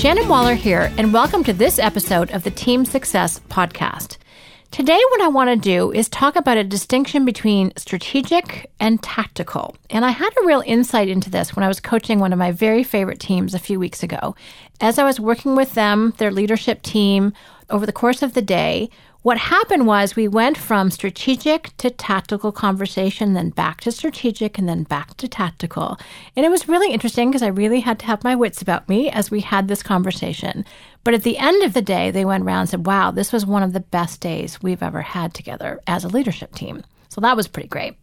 Shannon Waller here, and welcome to this episode of the Team Success Podcast. Today, what I want to do is talk about a distinction between strategic and tactical. And I had a real insight into this when I was coaching one of my very favorite teams a few weeks ago. As I was working with them, their leadership team, over the course of the day, what happened was we went from strategic to tactical conversation, then back to strategic, and then back to tactical. And it was really interesting because I really had to have my wits about me as we had this conversation. But at the end of the day, they went around and said, wow, this was one of the best days we've ever had together as a leadership team. So that was pretty great.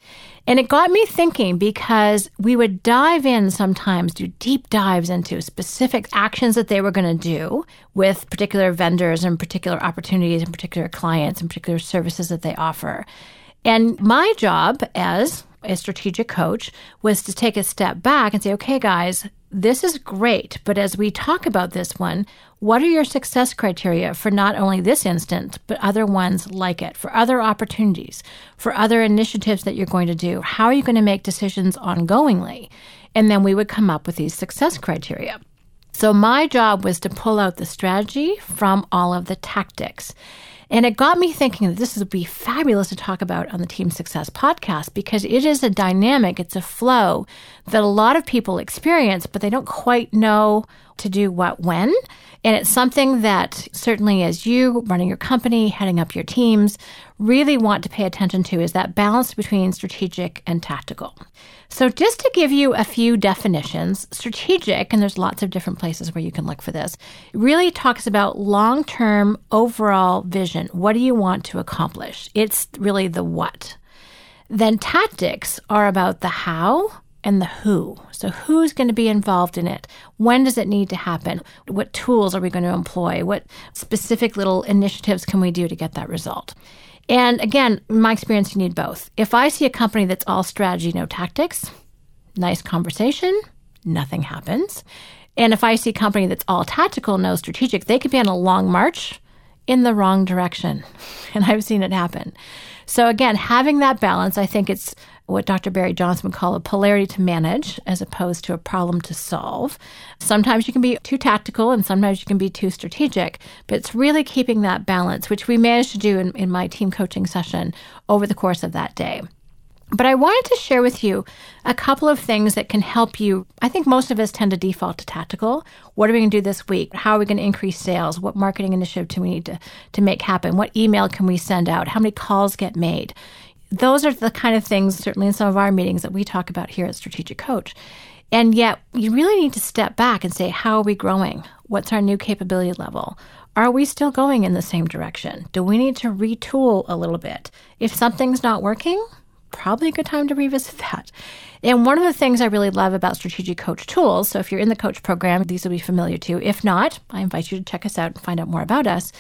And it got me thinking because we would dive in sometimes, do deep dives into specific actions that they were going to do with particular vendors and particular opportunities and particular clients and particular services that they offer. And my job as a strategic coach was to take a step back and say, okay, guys, this is great. But as we talk about this one, what are your success criteria for not only this instance, but other ones like it, for other opportunities, for other initiatives that you're going to do? How are you going to make decisions ongoingly? And then we would come up with these success criteria. So my job was to pull out the strategy from all of the tactics. And it got me thinking that this would be fabulous to talk about on the Team Success podcast because it is a dynamic, it's a flow that a lot of people experience, but they don't quite know to do what when. And it's something that certainly as you running your company, heading up your teams, really want to pay attention to is that balance between strategic and tactical. So just to give you a few definitions, strategic, and there's lots of different places where you can look for this, really talks about long-term overall vision. What do you want to accomplish? It's really the what. Then tactics are about the how, and the who. So, who's going to be involved in it? When does it need to happen? What tools are we going to employ? What specific little initiatives can we do to get that result? And again, in my experience, you need both. If I see a company that's all strategy, no tactics, nice conversation, nothing happens. And if I see a company that's all tactical, no strategic, they could be on a long march in the wrong direction. And I've seen it happen. So again, having that balance, I think it's what Dr. Barry Johnson would call a polarity to manage as opposed to a problem to solve. Sometimes you can be too tactical and sometimes you can be too strategic, but it's really keeping that balance, which we managed to do in, in my team coaching session over the course of that day. But I wanted to share with you a couple of things that can help you. I think most of us tend to default to tactical. What are we going to do this week? How are we going to increase sales? What marketing initiative do we need to, to make happen? What email can we send out? How many calls get made? Those are the kind of things, certainly in some of our meetings, that we talk about here at Strategic Coach. And yet, you really need to step back and say, how are we growing? What's our new capability level? Are we still going in the same direction? Do we need to retool a little bit? If something's not working, probably a good time to revisit that. And one of the things I really love about Strategic Coach tools, so if you're in the coach program, these will be familiar to you. If not, I invite you to check us out and find out more about us,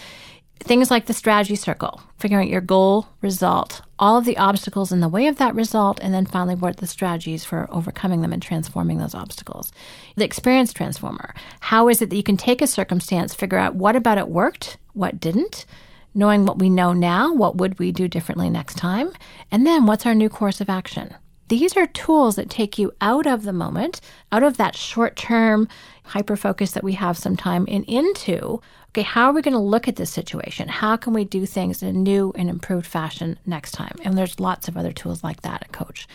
Things like the strategy circle, figuring out your goal, result, all of the obstacles in the way of that result, and then finally what are the strategies for overcoming them and transforming those obstacles. The experience transformer. How is it that you can take a circumstance, figure out what about it worked, what didn't, knowing what we know now, what would we do differently next time, and then what's our new course of action. These are tools that take you out of the moment, out of that short term hyper focus that we have sometime, and into okay, how are we going to look at this situation? How can we do things in a new and improved fashion next time? And there's lots of other tools like that at Coach.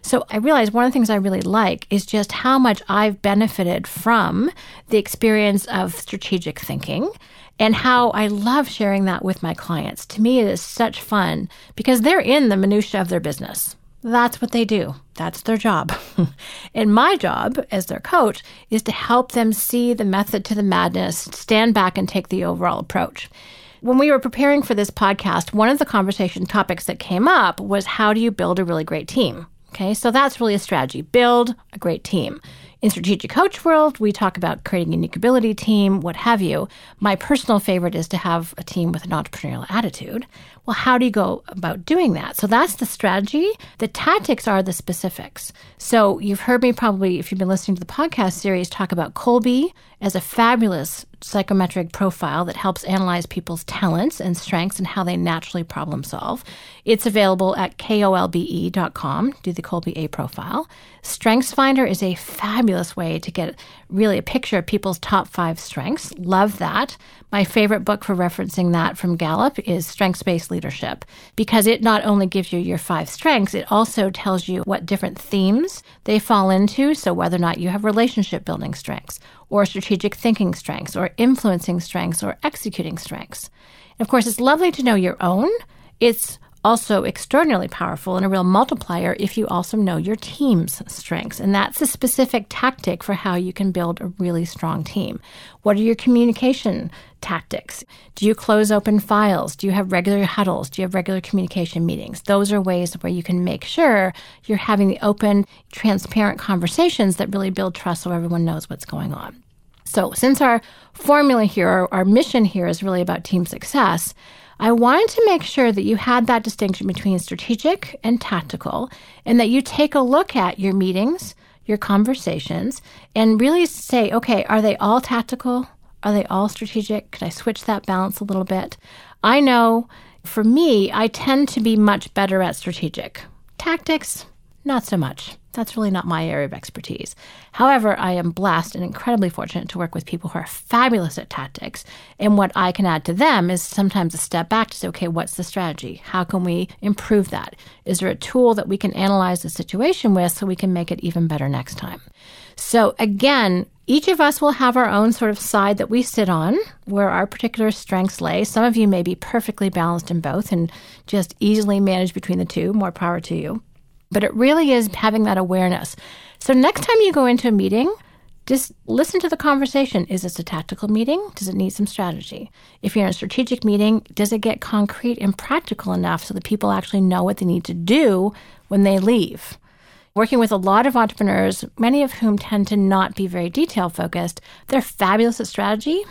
So I realized one of the things I really like is just how much I've benefited from the experience of strategic thinking and how I love sharing that with my clients. To me, it is such fun because they're in the minutia of their business. That's what they do. That's their job. and my job as their coach is to help them see the method to the madness, stand back and take the overall approach. When we were preparing for this podcast, one of the conversation topics that came up was how do you build a really great team? Okay, so that's really a strategy. Build a great team. In strategic coach world, we talk about creating a unique ability team, what have you. My personal favorite is to have a team with an entrepreneurial attitude. Well, how do you go about doing that? So that's the strategy. The tactics are the specifics. So you've heard me probably, if you've been listening to the podcast series, talk about Kolbe as a fabulous psychometric profile that helps analyze people's talents and strengths and how they naturally problem solve. It's available at kolbe.com. Do the Kolbe A profile. Strengths Finder is a fabulous way to get really a picture of people's top five strengths. Love that. My favorite book for referencing that from Gallup is Strengths Based Leadership because it not only gives you your five strengths, it also tells you what different themes they fall into. So, whether or not you have relationship building strengths, or strategic thinking strengths, or influencing strengths, or executing strengths. And of course, it's lovely to know your own. It's also extraordinarily powerful and a real multiplier if you also know your team's strengths. And that's a specific tactic for how you can build a really strong team. What are your communication tactics? Do you close open files? Do you have regular huddles? Do you have regular communication meetings? Those are ways where you can make sure you're having the open, transparent conversations that really build trust so everyone knows what's going on. So, since our formula here, our, our mission here is really about team success, I wanted to make sure that you had that distinction between strategic and tactical, and that you take a look at your meetings, your conversations, and really say, okay, are they all tactical? Are they all strategic? Could I switch that balance a little bit? I know for me, I tend to be much better at strategic. Tactics, not so much. That's really not my area of expertise. However, I am blessed and incredibly fortunate to work with people who are fabulous at tactics. And what I can add to them is sometimes a step back to say, okay, what's the strategy? How can we improve that? Is there a tool that we can analyze the situation with so we can make it even better next time? So, again, each of us will have our own sort of side that we sit on where our particular strengths lay. Some of you may be perfectly balanced in both and just easily manage between the two. More power to you. But it really is having that awareness. So next time you go into a meeting, just listen to the conversation. Is this a tactical meeting? Does it need some strategy? If you're in a strategic meeting, does it get concrete and practical enough so that people actually know what they need to do when they leave? Working with a lot of entrepreneurs, many of whom tend to not be very detail focused, they're fabulous at strategy,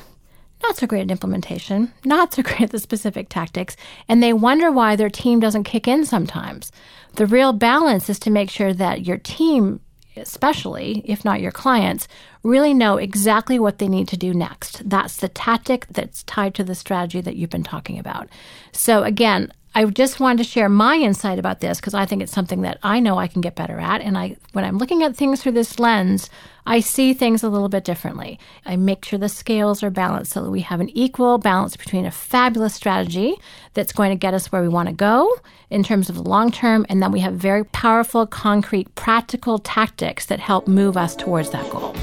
not so great at implementation, not so great at the specific tactics, and they wonder why their team doesn't kick in sometimes. The real balance is to make sure that your team, especially if not your clients, really know exactly what they need to do next. That's the tactic that's tied to the strategy that you've been talking about. So, again, I just wanted to share my insight about this because I think it's something that I know I can get better at. And I, when I'm looking at things through this lens, I see things a little bit differently. I make sure the scales are balanced so that we have an equal balance between a fabulous strategy that's going to get us where we want to go in terms of the long term, and then we have very powerful, concrete, practical tactics that help move us towards that goal.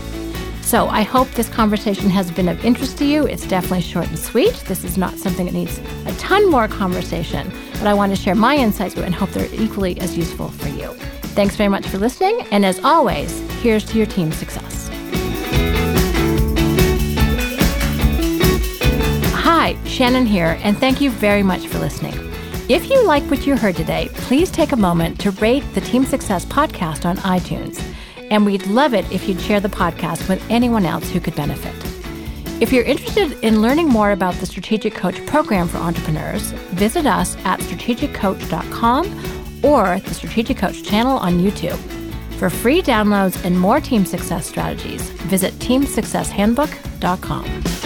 So I hope this conversation has been of interest to you. It's definitely short and sweet. This is not something that needs a ton more conversation, but I want to share my insights and hope they're equally as useful for you. Thanks very much for listening, and as always, here's to your team's success. Hi, Shannon here, and thank you very much for listening. If you like what you heard today, please take a moment to rate the Team Success podcast on iTunes and we'd love it if you'd share the podcast with anyone else who could benefit. If you're interested in learning more about the Strategic Coach program for entrepreneurs, visit us at strategiccoach.com or the Strategic Coach channel on YouTube. For free downloads and more team success strategies, visit teamsuccesshandbook.com.